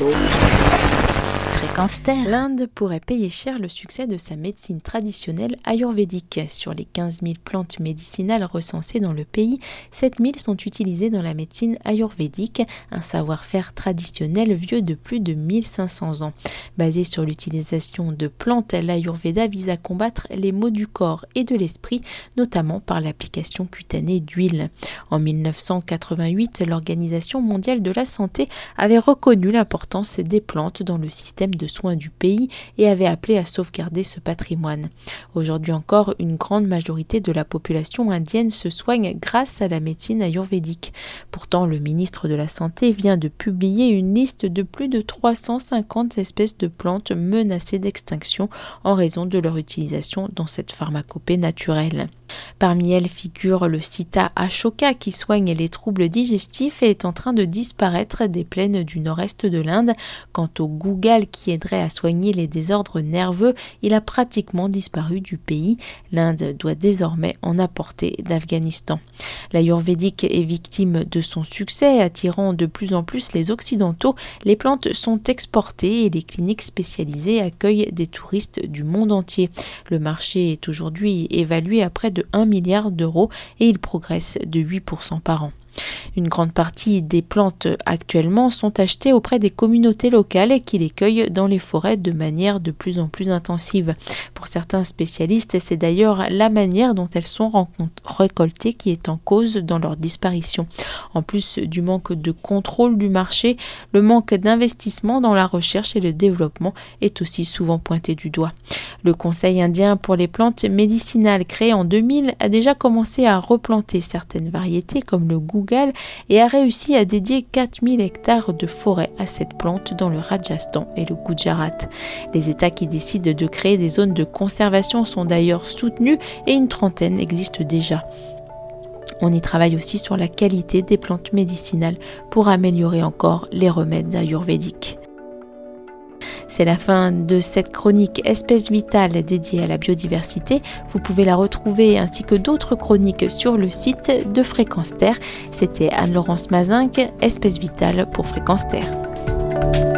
novo. L'Inde pourrait payer cher le succès de sa médecine traditionnelle ayurvédique. Sur les 15 000 plantes médicinales recensées dans le pays, 7 000 sont utilisées dans la médecine ayurvédique, un savoir-faire traditionnel vieux de plus de 1500 ans. Basé sur l'utilisation de plantes, l'ayurveda vise à combattre les maux du corps et de l'esprit, notamment par l'application cutanée d'huile. En 1988, l'Organisation mondiale de la santé avait reconnu l'importance des plantes dans le système de soins du pays et avait appelé à sauvegarder ce patrimoine. Aujourd'hui encore, une grande majorité de la population indienne se soigne grâce à la médecine ayurvédique. Pourtant, le ministre de la Santé vient de publier une liste de plus de 350 espèces de plantes menacées d'extinction en raison de leur utilisation dans cette pharmacopée naturelle. Parmi elles figure le Sita Ashoka qui soigne les troubles digestifs et est en train de disparaître des plaines du nord-est de l'Inde. Quant au Google qui à soigner les désordres nerveux, il a pratiquement disparu du pays. L'Inde doit désormais en apporter d'Afghanistan. L'ayurvédique est victime de son succès, attirant de plus en plus les Occidentaux. Les plantes sont exportées et les cliniques spécialisées accueillent des touristes du monde entier. Le marché est aujourd'hui évalué à près de 1 milliard d'euros et il progresse de 8% par an. Une grande partie des plantes actuellement sont achetées auprès des communautés locales qui les cueillent dans les forêts de manière de plus en plus intensive. Pour certains spécialistes, c'est d'ailleurs la manière dont elles sont récoltées qui est en cause dans leur disparition. En plus du manque de contrôle du marché, le manque d'investissement dans la recherche et le développement est aussi souvent pointé du doigt. Le Conseil indien pour les plantes médicinales créé en 2000 a déjà commencé à replanter certaines variétés comme le goût et a réussi à dédier 4000 hectares de forêt à cette plante dans le Rajasthan et le Gujarat. Les États qui décident de créer des zones de conservation sont d'ailleurs soutenus et une trentaine existent déjà. On y travaille aussi sur la qualité des plantes médicinales pour améliorer encore les remèdes ayurvédiques. C'est la fin de cette chronique Espèce vitale dédiée à la biodiversité. Vous pouvez la retrouver ainsi que d'autres chroniques sur le site de Fréquence Terre. C'était Anne-Laurence Mazinck, Espèce vitale pour Fréquence Terre.